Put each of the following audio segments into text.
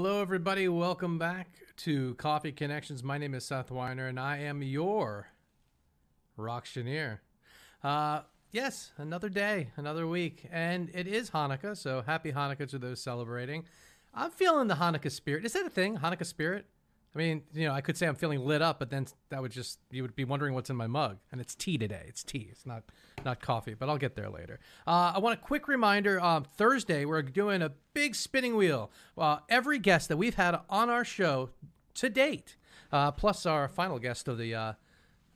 hello, everybody. Welcome back to Coffee Connections. My name is Seth Weiner, and I am your Rocktioneer. Uh, yes, another day, another week, and it is Hanukkah, so happy Hanukkah to those celebrating. I'm feeling the Hanukkah spirit. Is that a thing, Hanukkah spirit? I mean, you know, I could say I'm feeling lit up, but then that would just you would be wondering what's in my mug, and it's tea today. It's tea. It's not not coffee, but I'll get there later. Uh, I want a quick reminder. Um, Thursday we're doing a big spinning wheel. Uh, every guest that we've had on our show to date, uh, plus our final guest of the uh,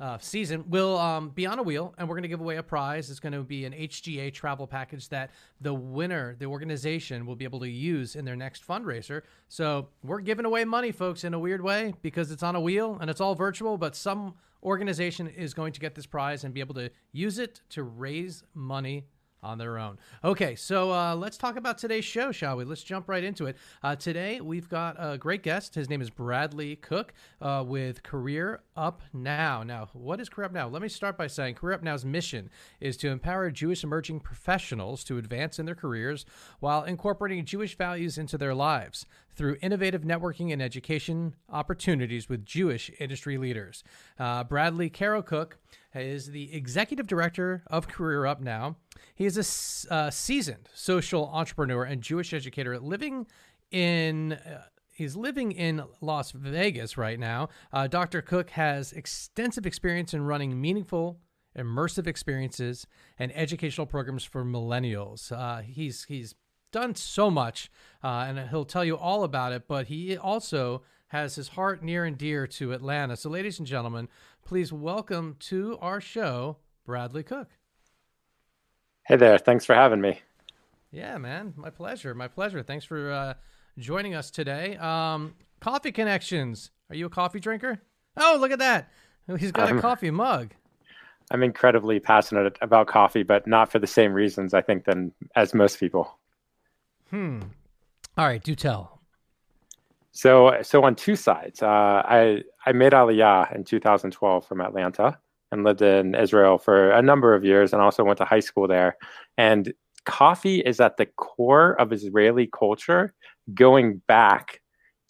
uh, season will um, be on a wheel, and we're going to give away a prize. It's going to be an HGA travel package that the winner, the organization, will be able to use in their next fundraiser. So we're giving away money, folks, in a weird way because it's on a wheel and it's all virtual, but some organization is going to get this prize and be able to use it to raise money on their own. Okay, so uh, let's talk about today's show, shall we? Let's jump right into it. Uh, today, we've got a great guest. His name is Bradley Cook uh, with Career Up Now. Now, what is Career Up Now? Let me start by saying Career Up Now's mission is to empower Jewish emerging professionals to advance in their careers while incorporating Jewish values into their lives through innovative networking and education opportunities with Jewish industry leaders. Uh, Bradley Caro Cook is the executive director of Career Up Now. He is a uh, seasoned social entrepreneur and Jewish educator living in. Uh, he's living in Las Vegas right now. Uh, Dr. Cook has extensive experience in running meaningful, immersive experiences and educational programs for millennials. Uh, he's he's done so much, uh, and he'll tell you all about it. But he also has his heart near and dear to Atlanta. So, ladies and gentlemen, please welcome to our show Bradley Cook. Hey there. Thanks for having me. Yeah, man. My pleasure. My pleasure. Thanks for uh, joining us today. Um, coffee Connections. Are you a coffee drinker? Oh, look at that. He's got a coffee mug. I'm incredibly passionate about coffee, but not for the same reasons, I think, than as most people. Hmm. All right, do tell. So, so on two sides, uh, I I made Aliyah in 2012 from Atlanta and lived in Israel for a number of years, and also went to high school there. And coffee is at the core of Israeli culture, going back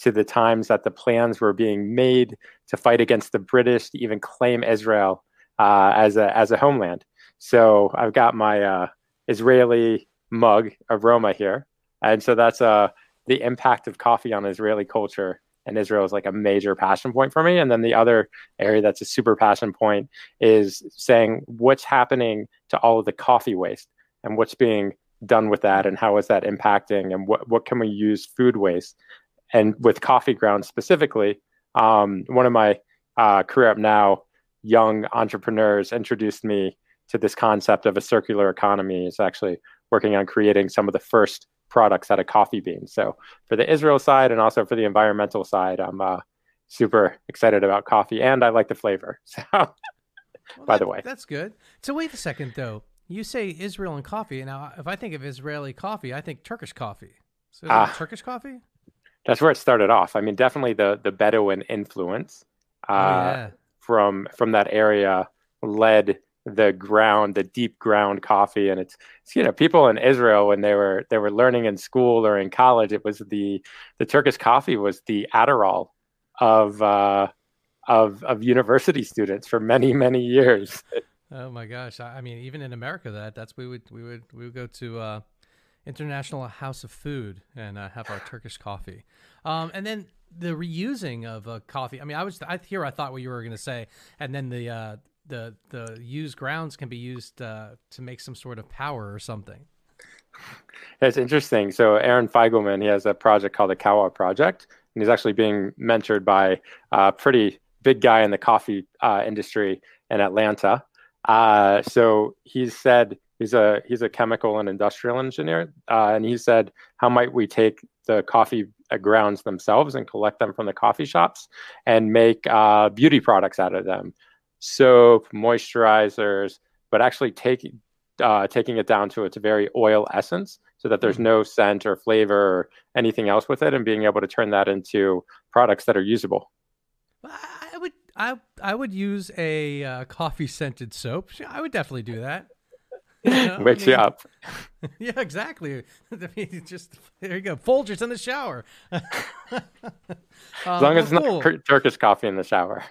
to the times that the plans were being made to fight against the British to even claim Israel uh, as a as a homeland. So I've got my uh, Israeli mug aroma here, and so that's uh, the impact of coffee on Israeli culture and Israel is like a major passion point for me. And then the other area that's a super passion point is saying what's happening to all of the coffee waste and what's being done with that and how is that impacting and what, what can we use food waste and with coffee grounds specifically um, one of my uh, career up now young entrepreneurs introduced me to this concept of a circular economy is actually working on creating some of the first products out of coffee beans. So for the Israel side and also for the environmental side, I'm uh, super excited about coffee and I like the flavor. So well, by that, the way, that's good. So wait a second though. You say Israel and coffee. Now, if I think of Israeli coffee, I think Turkish coffee. So uh, Turkish coffee? That's where it started off. I mean, definitely the the Bedouin influence uh, oh, yeah. from from that area led the ground, the deep ground coffee. And it's, it's, you know, people in Israel when they were they were learning in school or in college, it was the the Turkish coffee was the Adderall of uh, of of university students for many many years. Oh my gosh! I mean, even in America, that that's we would we would we would go to uh, International House of Food and uh, have our Turkish coffee, um, and then the reusing of uh, coffee. I mean, I was I here I thought what you were going to say, and then the uh, the the used grounds can be used uh, to make some sort of power or something. It's interesting. So Aaron Feigelman, he has a project called the Kawa Project, and he's actually being mentored by a pretty big guy in the coffee uh, industry in Atlanta. Uh, so he said he's a he's a chemical and industrial engineer, uh, and he said, how might we take the coffee uh, grounds themselves and collect them from the coffee shops and make uh, beauty products out of them? Soap, moisturizers, but actually taking uh, taking it down to its very oil essence so that there's mm-hmm. no scent or flavor or anything else with it and being able to turn that into products that are usable. I would I I would use a uh, coffee scented soap. I would definitely do that. you know? Wakes I mean, you up. Yeah, exactly. I mean, just there you go. Folgers in the shower. as long as well, it's cool. not Turkish coffee in the shower.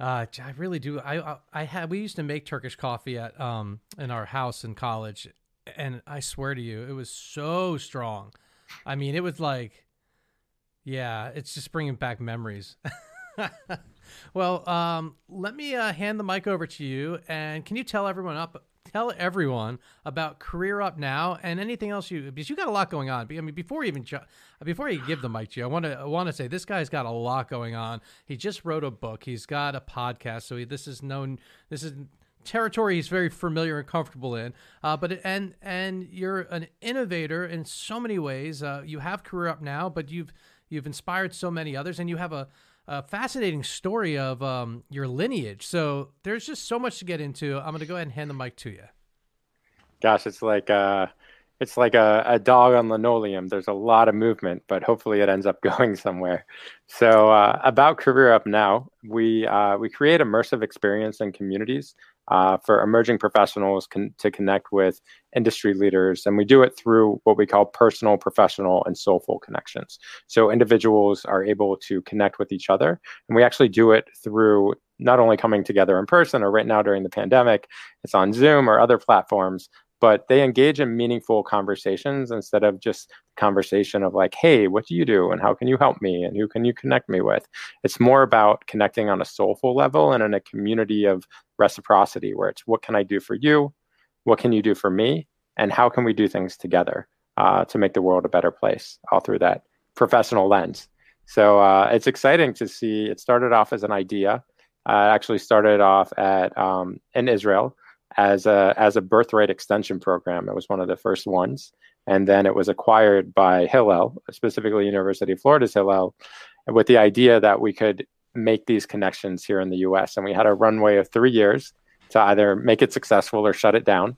Uh, I really do. I, I I had we used to make Turkish coffee at um in our house in college, and I swear to you, it was so strong. I mean, it was like, yeah, it's just bringing back memories. well, um, let me uh, hand the mic over to you, and can you tell everyone up tell everyone about Career Up Now and anything else you because you got a lot going on. I mean, before you even before you give the mic to you, I want to I want to say this guy's got a lot going on. He just wrote a book. He's got a podcast. So he, this is known. This is territory he's very familiar and comfortable in. Uh, but and and you're an innovator in so many ways. Uh, you have Career Up Now, but you've you've inspired so many others, and you have a a fascinating story of um, your lineage. So there's just so much to get into. I'm going to go ahead and hand the mic to you. Gosh, it's like uh, it's like a, a dog on linoleum. There's a lot of movement, but hopefully it ends up going somewhere. So uh, about Career Up Now, we uh, we create immersive experience and communities uh, for emerging professionals con- to connect with industry leaders. And we do it through what we call personal, professional, and soulful connections. So individuals are able to connect with each other. And we actually do it through not only coming together in person or right now during the pandemic, it's on Zoom or other platforms, but they engage in meaningful conversations instead of just conversation of like hey what do you do? And how can you help me? And who can you connect me with? It's more about connecting on a soulful level and in a community of reciprocity where it's what can i do for you? What can you do for me? And how can we do things together uh, to make the world a better place? All through that professional lens. So uh, it's exciting to see. It started off as an idea. Uh, actually started off at um, in israel as a as a birthright extension program. It was one of the first ones, and then it was acquired by Hillel, specifically University of Florida's Hillel, with the idea that we could make these connections here in the U.S. And we had a runway of three years to either make it successful or shut it down.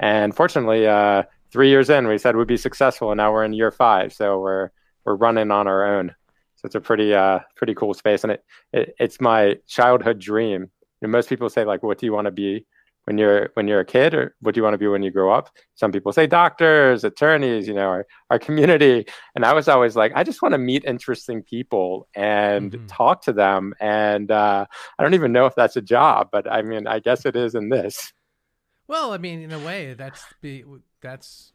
And fortunately, uh, three years in, we said we'd be successful, and now we're in year five, so we're we're running on our own. So it's a pretty uh, pretty cool space, and it, it it's my childhood dream. And most people say like, "What do you want to be?" When you're when you're a kid or what do you want to be when you grow up? Some people say doctors attorneys you know our, our community. And i was always like i just want to meet interesting people and mm-hmm. talk to them. And uh, i don't even know if that's a job but i mean i guess it is in this. Well i mean in a way that's be that's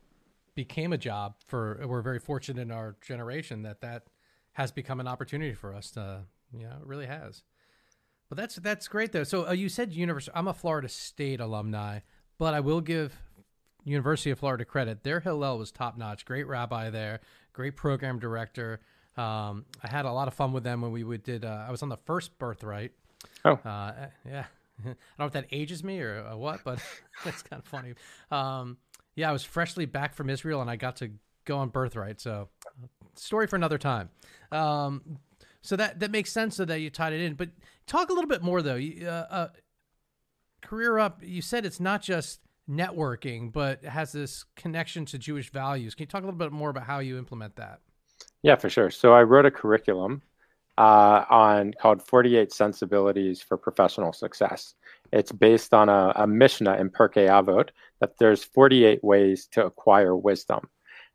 became a job for we're very fortunate in our generation that that has become an opportunity for us to you know it really has well, that's that's great though. So uh, you said university. I'm a Florida State alumni, but I will give University of Florida credit. Their Hillel was top notch. Great rabbi there. Great program director. Um, I had a lot of fun with them when we would did. Uh, I was on the first birthright. Oh, uh, yeah. I don't know if that ages me or, what, but that's kind of funny. Um, yeah, I was freshly back from Israel and I got to go on birthright. So, story for another time. Um, so that that makes sense so that you tied it in. But talk a little bit more though. Uh, uh, career up. You said it's not just networking, but has this connection to Jewish values. Can you talk a little bit more about how you implement that? Yeah, for sure. So I wrote a curriculum uh, on called 48 Sensibilities for Professional Success. It's based on a, a Mishnah in Pirkei Avot that there's 48 ways to acquire wisdom.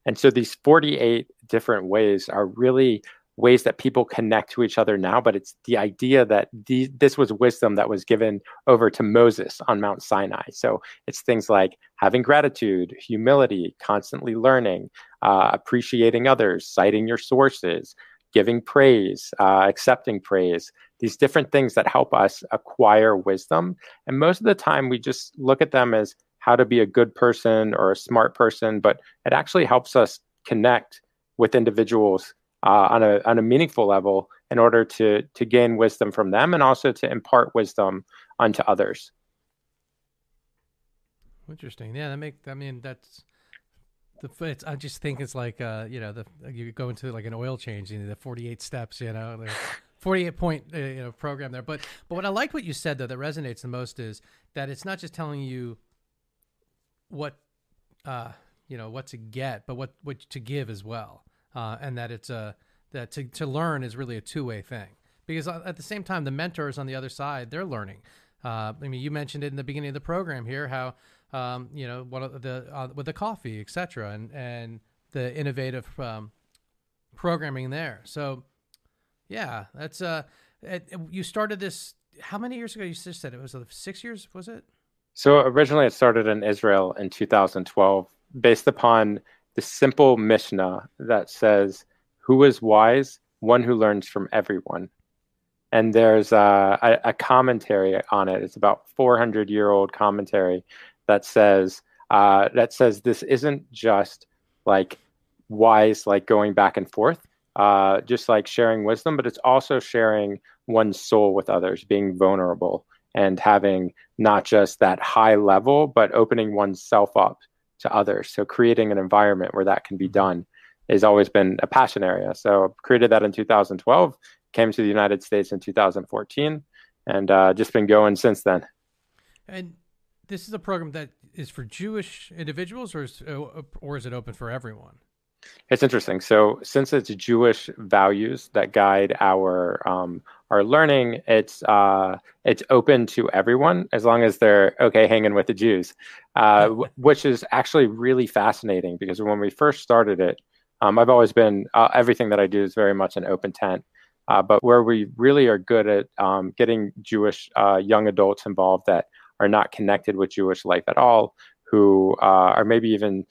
And so these 48 different ways are really ways that people connect to each other now, but it's the idea that the, this was wisdom that was given over to Moses on Mount Sinai. So it's things like having gratitude, humility, constantly learning, uh, appreciating others, citing your sources, giving praise, uh, accepting praise, these different things that help us acquire wisdom. And most of the time, we just look at them as how to be a good person or a smart person, but it actually helps us connect with individuals uh, on a on a meaningful level in order to to gain wisdom from them and also to impart wisdom unto others. Interesting. Yeah, that make. I mean, that's the. I just think it's like uh, you know, the you go into like an oil change, you know, the forty eight steps, you know. 48 point uh, you know program there but but what i like what you said though that resonates the most is that it's not just telling you what uh you know what to get but what what to give as well uh, and that it's a that to, to learn is really a two way thing because at the same time the mentors on the other side they're learning Uh, I mean, you mentioned it in the beginning of the program here how um, you know what the uh, with the coffee, etc., and and the innovative um, programming there. So, yeah, that's uh, it, you started this. How many years ago? You just said it was uh, six years. Was it? So originally, it started in Israel in 2012, based upon the simple Mishnah that says, "Who is wise? One who learns from everyone." And there's a, a, a commentary on it. It's about 400 year old commentary that says uh, that says this isn't just like wise, like going back and forth, uh, just like sharing wisdom, but it's also sharing one's soul with others, being vulnerable and having not just that high level, but opening oneself up to others. So creating an environment where that can be mm-hmm. done has always been a passion area. So created that in 2012, came to the United States in 2014, and uh, just been going since then. And this is a program that is for Jewish individuals, or is, or is it open for everyone? It's interesting. So since it's Jewish values that guide our um, our learning, it's uh, it's open to everyone as long as they're okay hanging with the Jews, uh, which is actually really fascinating because when we first started it, um, I've always been uh, everything that I do is very much an open tent. Uh, but where we really are good at um, getting Jewish uh, young adults involved that are not connected with Jewish life at all, who uh, are maybe even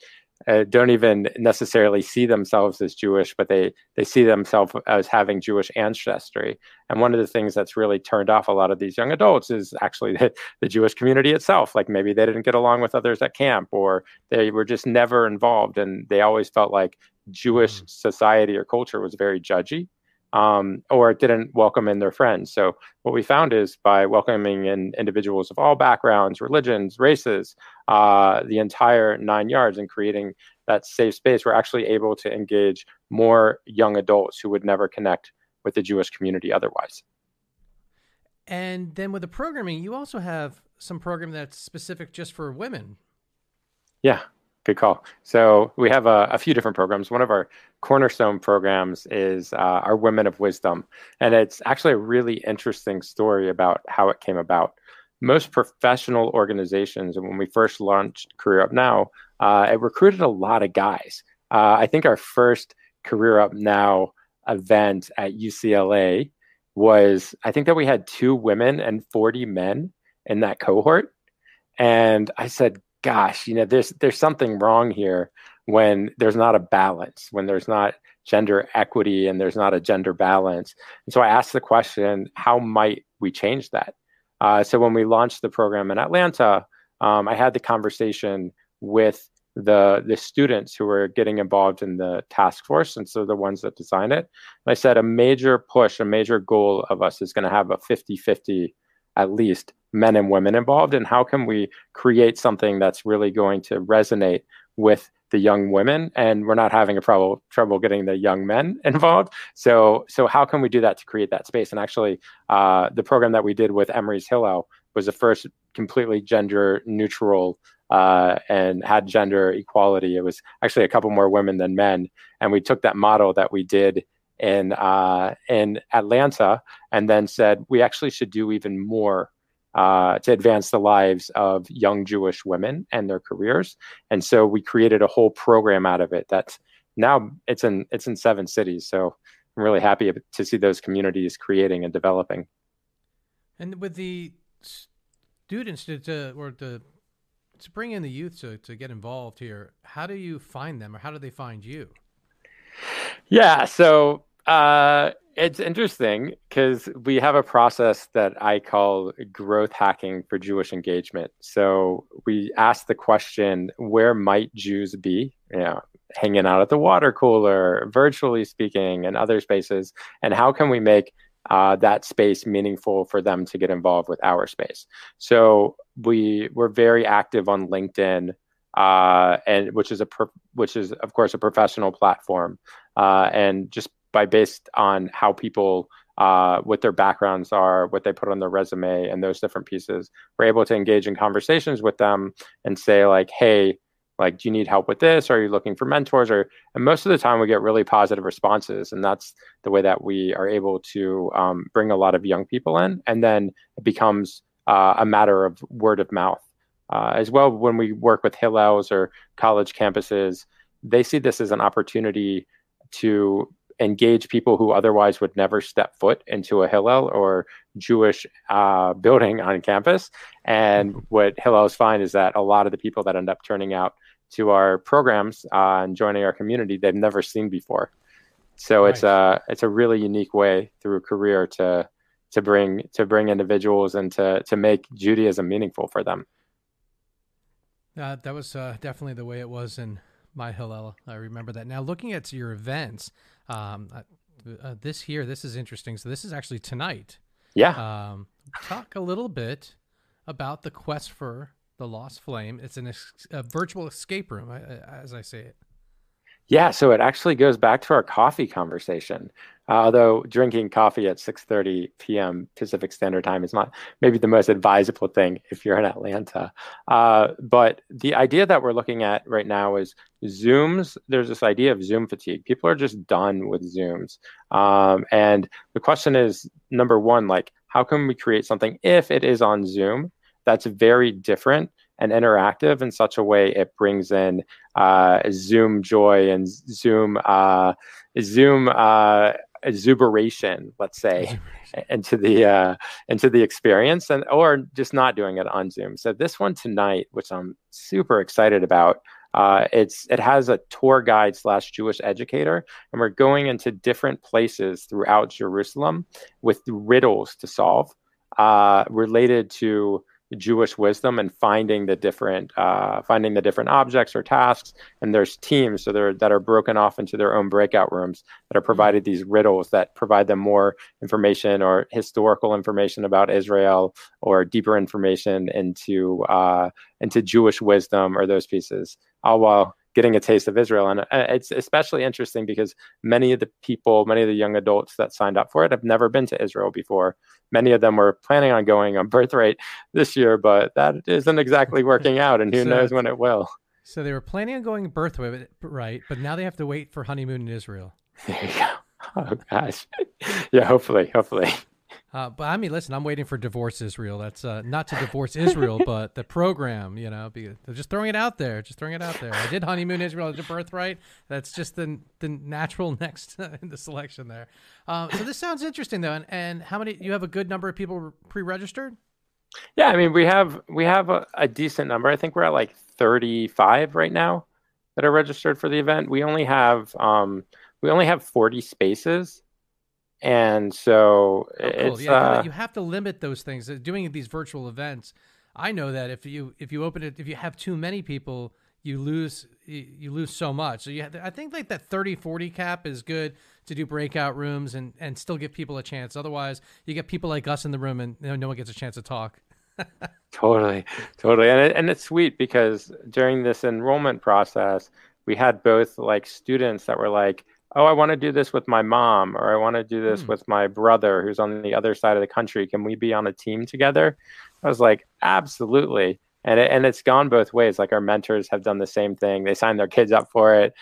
uh, don't even necessarily see themselves as Jewish, but they they see themselves as having Jewish ancestry. And one of the things that's really turned off a lot of these young adults is actually the, the Jewish community itself. Like maybe they didn't get along with others at camp, or they were just never involved, and they always felt like Jewish mm. society or culture was very judgy um, or didn't welcome in their friends. So what we found is by welcoming in individuals of all backgrounds, religions, races, uh, the entire nine yards, and creating that safe space, we're actually able to engage more young adults who would never connect with the Jewish community otherwise. And then with the programming, you also have some program that's specific just for women. Yeah, Good call. So we have a, a, few different programs. One of our cornerstone programs is uh, our Women of Wisdom, and it's actually a really interesting story about how it came about. Most professional organizations, and when we first launched Career Up Now, uh, it recruited a lot of guys. Uh, I think our first Career Up Now event at UCLA was, I think that we had two women and 40 men in that cohort. And I said, gosh, you know, there's there's something wrong here when there's not a balance, when there's not gender equity and there's not a gender balance. And so I asked the question, how might we change that? Uh, so when we launched the program in Atlanta, um, I had the conversation with the the students who were getting involved in the task force and so the ones that design it and i said a major push a major goal of us is going to have a 50-50 at least men and women involved and how can we create something that's really going to resonate with the young women? And we're not having a trouble trouble getting the young men involved. So so how can we do that to create that space? And actually uh, the program that we did with Emory's Hillel was the first completely gender neutral uh, and had gender equality. It was actually a couple more women than men. And we took that model that we did in uh, in Atlanta, and then said we actually should do even more uh, to advance the lives of young Jewish women and their careers. And so we created a whole program out of it. That's now it's in it's in seven cities. So I'm really happy to see those communities creating and developing. And with the students to, to or to to bring in the youth to, to get involved here, how do you find them or how do they find you? Yeah, so uh, it's interesting because we have a process that I call growth hacking for Jewish engagement. So we ask the question, where might Jews be? You know, hanging out at the water cooler, virtually speaking, and other spaces, and how can we make uh, that space meaningful for them to get involved with our space? So we we're very active on LinkedIn uh, and which is a pro- which is of course a professional platform, uh, and just by based on how people uh, what their backgrounds are, what they put on their resume, and those different pieces, we're able to engage in conversations with them and say like, hey. Like, do you need help with this? Are you looking for mentors? Or and most of the time, we get really positive responses, and that's the way that we are able to um, bring a lot of young people in. And then it becomes uh, a matter of word of mouth. Uh, as well, when we work with Hillels or college campuses, they see this as an opportunity to engage people who otherwise would never step foot into a Hillel or Jewish uh, building on campus. And what Hillels find is that a lot of the people that end up turning out to our programs uh, and joining our community, they've never seen before. So nice. it's a it's a really unique way through a career to to bring to bring individuals and to to make Judaism meaningful for them. Uh, that was uh, definitely the way it was in my Hillel. I remember that. Now, looking at your events, um, uh, uh, this here, this is interesting. So this is actually tonight. Yeah. Um, talk a little bit about the quest for the lost flame. It's an ex- a virtual escape room, as I say it. Yeah, so it actually goes back to our coffee conversation. Uh, although drinking coffee at 6:30 p.m. Pacific Standard Time is not maybe the most advisable thing if you're in Atlanta. Uh, but the idea that we're looking at right now is Zooms. There's this idea of Zoom fatigue. People are just done with Zooms, um, and the question is number one, like how can we create something if it is on Zoom that's very different and interactive in such a way it brings in uh, Zoom joy and Zoom uh, Zoom uh, exuberation, let's say, into the uh, into the experience, and or just not doing it on Zoom. So this one tonight, which I'm super excited about. Uh, it's it has a tour guide slash Jewish educator, and we're going into different places throughout Jerusalem with riddles to solve uh, related to Jewish wisdom and finding the different uh, finding the different objects or tasks. And there's teams so they're, that are broken off into their own breakout rooms that are provided these riddles that provide them more information or historical information about Israel or deeper information into uh, into Jewish wisdom or those pieces, all while getting a taste of Israel. And uh, it's especially interesting because many of the people, many of the young adults that signed up for it have never been to Israel before many of them were planning on going on birthright this year, but that isn't exactly working out, and who so, knows when it will. So they were planning on going birthright, right? But now they have to wait for honeymoon in Israel. There you go. Oh gosh, yeah. Hopefully, hopefully. Uh, but I mean, listen, I'm waiting for divorce Israel. That's uh, not to divorce Israel, but the program. You know, be, just throwing it out there. Just throwing it out there. I did honeymoon Israel. I did birthright. That's just the the natural next in the selection there. Uh, so this sounds interesting though. And, and how many? You have a good number of people pre-registered. Yeah, I mean, we have we have a, a decent number. I think we're at like 35 right now that are registered for the event. We only have um, we only have 40 spaces and so oh, cool. yeah, uh, you have to limit those things. Uh, doing these virtual events, I know that if you if you open it, if you have too many people, you lose you, lose so much. So you have, I think like that 30 40 cap is good to do breakout rooms and and still give people a chance. Otherwise, you get people like us in the room and know, no one gets a chance to talk. totally, totally, and it, and it's sweet because during this enrollment process, we had both like students that were like oh, I want to do this with my mom, or I want to do this mm. with my brother who's on the other side of the country. Can we be on a team together? I was like, absolutely. And, it, and it's gone both ways. Like our mentors have done the same thing. They signed their kids up for it.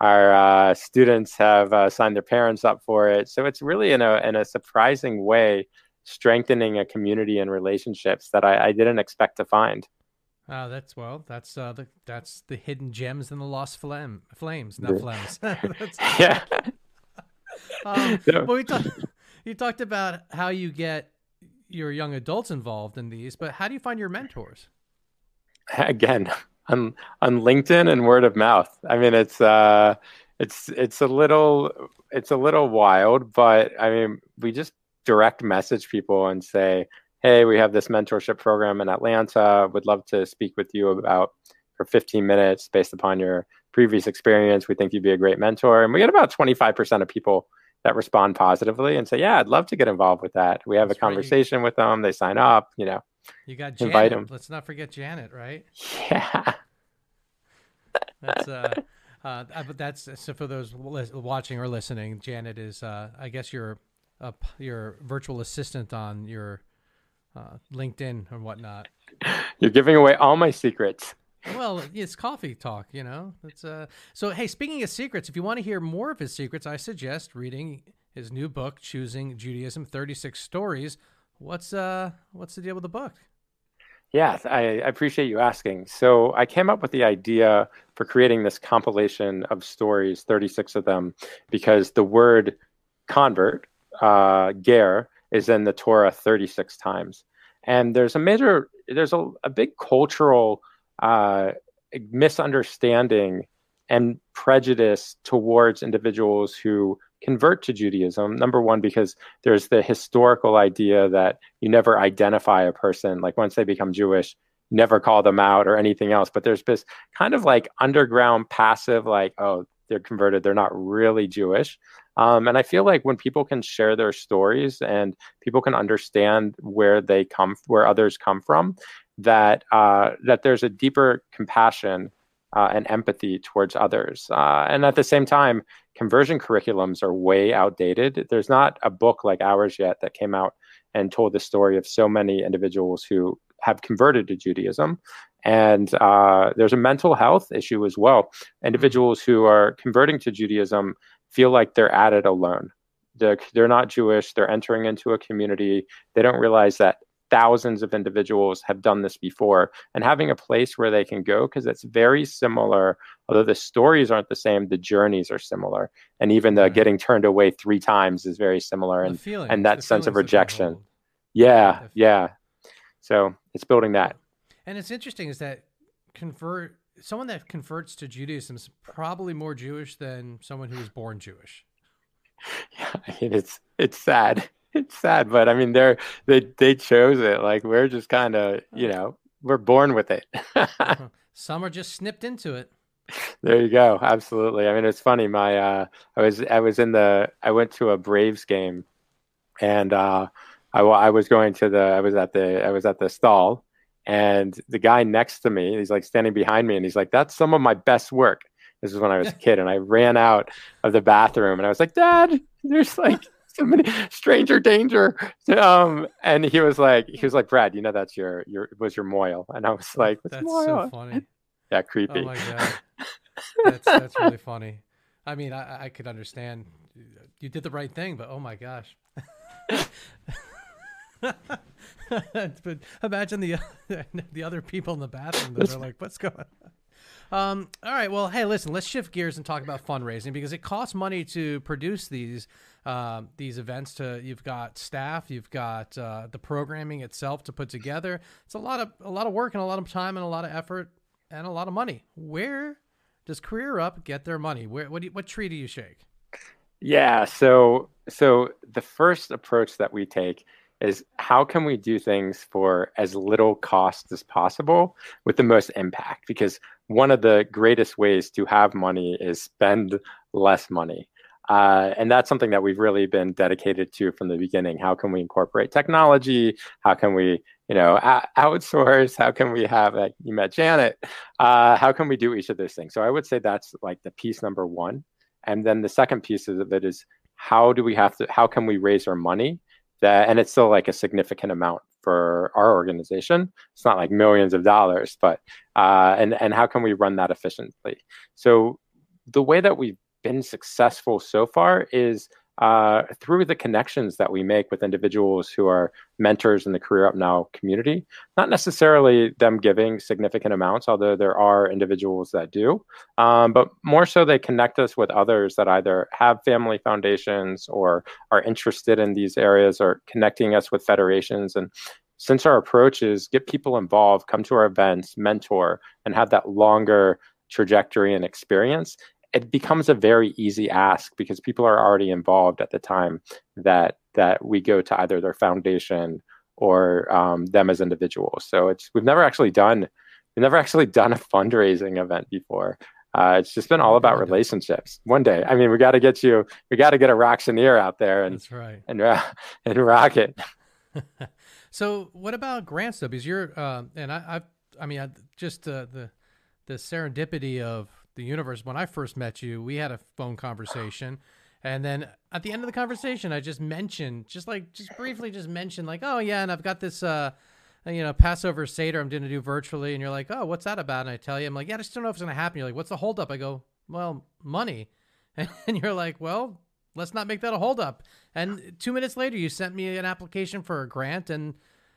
Our uh, students have uh, signed their parents up for it. So it's really in a, in a surprising way strengthening a community and relationships that I, I didn't expect to find. Uh, that's well. That's uh, the that's the hidden gems in the lost flame flames, not flames. yeah. um, But we talked. You talked about how you get your young adults involved in these, but how do you find your mentors? Again, on on LinkedIn and word of mouth. I mean, it's uh, it's it's a little it's a little wild, but I mean, we just direct message people and say, hey, we have this mentorship program in Atlanta. Would love to speak with you about for 15 minutes based upon your previous experience. We think you'd be a great mentor. And we get about 25% of people that respond positively and say, yeah, I'd love to get involved with that. We have That's a conversation with them. They sign up, you know. You got Janet. Invite them. Let's not forget Janet, right? Yeah. That's uh, uh, but that's so for those watching or listening. Janet is, uh, I guess, your uh, your virtual assistant on your uh, LinkedIn and whatnot. You're giving away all my secrets. Well, it's coffee talk, you know. It's uh. So hey, speaking of secrets, if you want to hear more of his secrets, I suggest reading his new book, "Choosing Judaism: Thirty Six Stories." What's uh What's the deal with the book? Yeah, I, I appreciate you asking. So I came up with the idea for creating this compilation of stories, 36 of them, because the word convert, uh, ger, is in the Torah 36 times. And there's a major, there's a, a big cultural uh, misunderstanding and prejudice towards individuals who convert to Judaism. Number one, because there's the historical idea that you never identify a person, like once they become Jewish, never call them out or anything else. But there's this kind of like underground passive, like, oh, they're converted, they're not really Jewish. Um, and I feel like when people can share their stories and people can understand where they come, where others come from, that uh, that there's a deeper compassion uh, and empathy towards others. Uh, and at the same time, conversion curriculums are way outdated. There's not a book like ours yet that came out and told the story of so many individuals who have converted to Judaism. And uh, there's a mental health issue as well. Individuals who are converting to Judaism feel like they're at it alone. They're, they're not Jewish. They're entering into a community. They don't realize that thousands of individuals have done this before and having a place where they can go because it's very similar although the stories aren't the same the journeys are similar and even the right. getting turned away three times is very similar and feelings, and that sense of rejection yeah yeah so it's building that and it's interesting is that convert someone that converts to judaism is probably more jewish than someone who was born jewish yeah I mean, it's it's sad it's sad, but I mean, they're they they chose it. Like we're just kind of you know we're born with it. Some are just snipped into it. There you go. Absolutely. I mean, it's funny. My uh, I was I was in the I went to a Braves game, and uh, I I was going to the I was at the I was at the stall, and the guy next to me, he's like standing behind me, and he's like, "That's some of my best work." This is when I was a kid, and I ran out of the bathroom, and I was like, "Dad, there's like." somebody stranger danger. Um and he was like he was like brad you know that's your your was your moil. And i was like that's so funny. yeah creepy. Oh my god. That's that's really funny. I mean i i could understand you did the right thing but oh my gosh but imagine the the other people in the bathroom that are like what's going on um, all right. Well, hey, listen. Let's shift gears and talk about fundraising because it costs money to produce these uh, these events. To you've got staff, you've got uh, the programming itself to put together. It's a lot of a lot of work and a lot of time and a lot of effort and a lot of money. Where does Career Up get their money? Where what do you, what tree do you shake? Yeah. So so the first approach that we take is how can we do things for as little cost as possible with the most impact because one of the greatest ways to have money is spend less money. Uh, and that's something that we've really been dedicated to from the beginning. How can we incorporate technology? How can we, you know, a- outsource? How can we have, like you met Janet, uh, how can we do each of those things? So I would say that's like the piece number one. And then the second piece of it is how do we have to, how can we raise our money that, and it's still like a significant amount for our organization. It's not like millions of dollars, but uh, and and how can we run that efficiently? So the way that we've been successful so far is uh, through the connections that we make with individuals who are mentors in the Career Up Now community. Not necessarily them giving significant amounts, although there are individuals that do, um, but more so they connect us with others that either have family foundations or are interested in these areas or connecting us with federations. And since our approach is get people involved, come to our events, mentor, and have that longer trajectory and experience, it becomes a very easy ask because people are already involved at the time that that we go to either their foundation or um, them as individuals. So it's we've never actually done we've never actually done a fundraising event before. Uh, it's just been all about relationships. One day, I mean, we got to get you, we got to get a Rocktioneer out there and That's right. and uh, and rock it. so, what about grants though? Because you're, uh, and I, I've, I mean, I, just uh, the the serendipity of the universe. When I first met you, we had a phone conversation. And then at the end of the conversation, I just mentioned, just like, just briefly, just mentioned, like, oh, yeah, and I've got this, uh, you know, Passover Seder I'm going to do virtually. And you're like, oh, what's that about? And I tell you, I'm like, yeah, I just don't know if it's going to happen. You're like, what's the holdup? I go, well, money. And you're like, well, let's not make that a holdup. And two minutes later, you sent me an application for a grant. And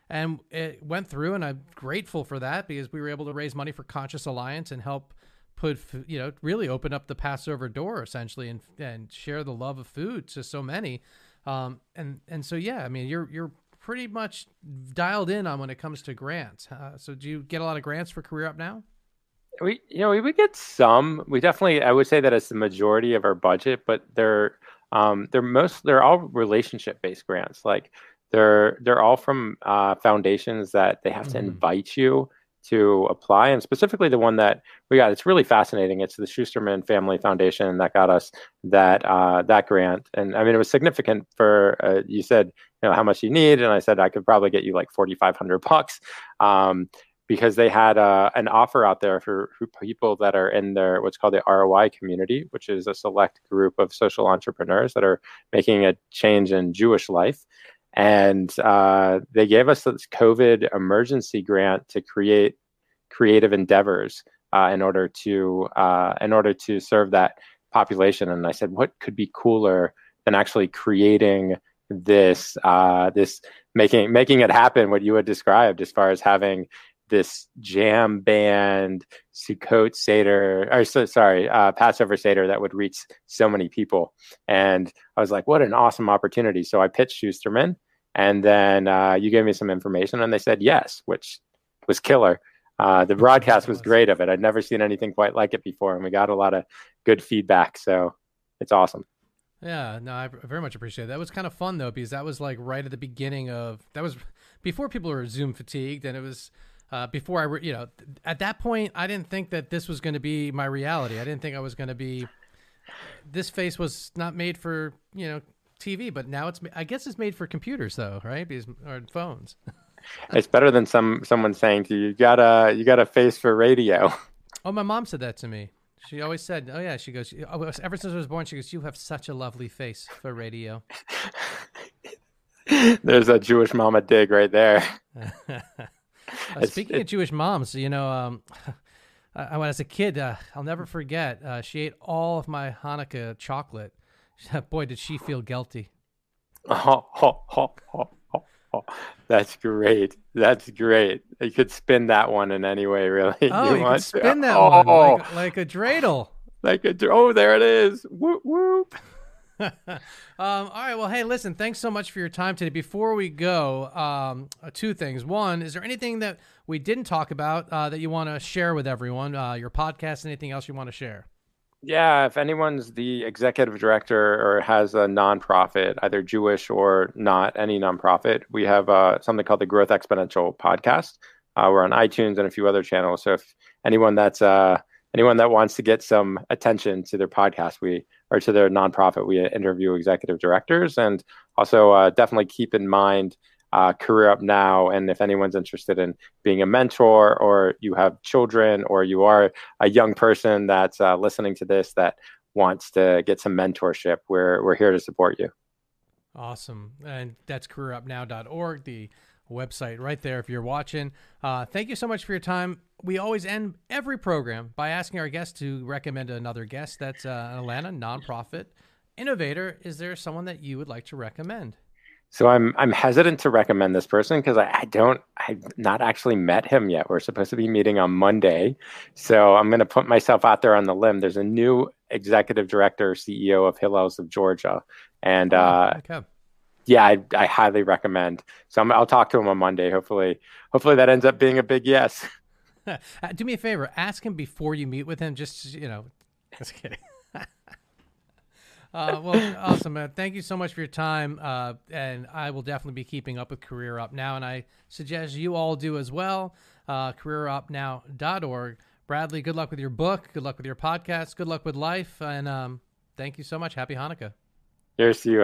and it went through, and I'm grateful for that because we were able to raise money for Conscious Alliance and help put you know really open up the Passover door essentially and and share the love of food to so many. Um, and and so yeah, I mean you're you're pretty much dialed in on when it comes to grants. Uh, so do you get a lot of grants for Career Up now? We you know we would get some. We definitely I would say that it's the majority of our budget, but they're um, they're most they're all relationship based grants. Like they're they're all from uh, foundations that they have mm-hmm. to invite you to apply, and specifically the one that we got. It's really fascinating. It's the Schusterman Family Foundation that got us that uh, that grant, and I mean it was significant for. Uh, you said you know how much you need, and I said I could probably get you like forty five hundred bucks. Um, because they had uh, an offer out there for, for, people that are in their what's called the ROI community, which is a select group of social entrepreneurs that are making a change in Jewish life and uh, they gave us this COVID emergency grant to create creative endeavors uh, in order to uh, in order to serve that population. And I said, what could be cooler than actually creating this uh, this making making it happen? What you had described as far as having this jam band Sukkot Seder, or so, sorry, uh, Passover Seder that would reach so many people. And I was like, what an awesome opportunity. So I pitched Schusterman, and then uh, you gave me some information, and they said yes, which was killer. Uh, the broadcast was great of it. I'd never seen anything quite like it before, and we got a lot of good feedback. So it's awesome. Yeah, no, I very much appreciate it. That was kind of fun though, because that was like right at the beginning of that was before people were Zoom fatigued, and it was uh, before I, re- you know, at that point, I didn't think that this was going to be my reality. I didn't think I was going to be. This face was not made for you know TV, but now it's I guess it's made for computers though, right? Because or phones. it's better than some someone saying to you, you got a you got a face for radio. Oh, my mom said that to me. She always said, "Oh yeah," she goes. Oh, ever since I was born, she goes, "You have such a lovely face for radio." There's a Jewish mama dig right there. uh, speaking of Jewish moms, you know, um, I, when I was a kid, uh, I'll never forget. Uh, she ate all of my Hanukkah chocolate Boy, did she feel guilty. Oh, oh, oh, oh, oh, That's great. That's great. You could spin that one in any way, really. Oh, you, you could spin to. that oh, one like, like, a dreidel. Like a oh, there it is. Whoop whoop. um, all right. Well, hey, listen. Thanks so much for your time today. Before we go, um, uh, two things. One, is there anything that we didn't talk about uh, that you want to share with everyone? Uh, your podcast, anything else you want to share? Yeah, if anyone's the executive director or has a nonprofit, either Jewish or not, any nonprofit, we have uh, something called the Growth Exponential podcast. Uh, we're on iTunes and a few other channels. So if anyone that's uh, anyone that wants to get some attention to their podcast, we or to their nonprofit, we interview executive directors, and also uh, definitely keep in mind uh, Career Up Now. And if anyone's interested in being a mentor, or you have children, or you are a young person that's uh, listening to this that wants to get some mentorship, we're, we're here to support you. Awesome. And that's careerupnow.org, the website right there if you're watching. Uh, thank you so much for your time. We always end every program by asking our guests to recommend another guest that's uh, an Atlanta nonprofit innovator. Is there someone that you would like to recommend? So I'm I'm hesitant to recommend this person because I, I, don't I've not actually met him yet. We're supposed to be meeting on Monday, so I'm going to put myself out there on the limb. There's a new executive director, CEO of Hillels of Georgia, and oh, uh, okay. yeah, I, I, highly recommend. So i will talk to him on Monday. Hopefully, hopefully that ends up being a big yes. Do me a favor, ask him before you meet with him. Just you know, just kidding. Uh, well, awesome. Thank you so much for your time. Uh, and I will definitely be keeping up with Career Up Now. And I suggest you all do as well. Uh, CareerUpNow.org. Bradley, good luck with your book. Good luck with your podcast. Good luck with life. And um, thank you so much. Happy Hanukkah. Here's to you.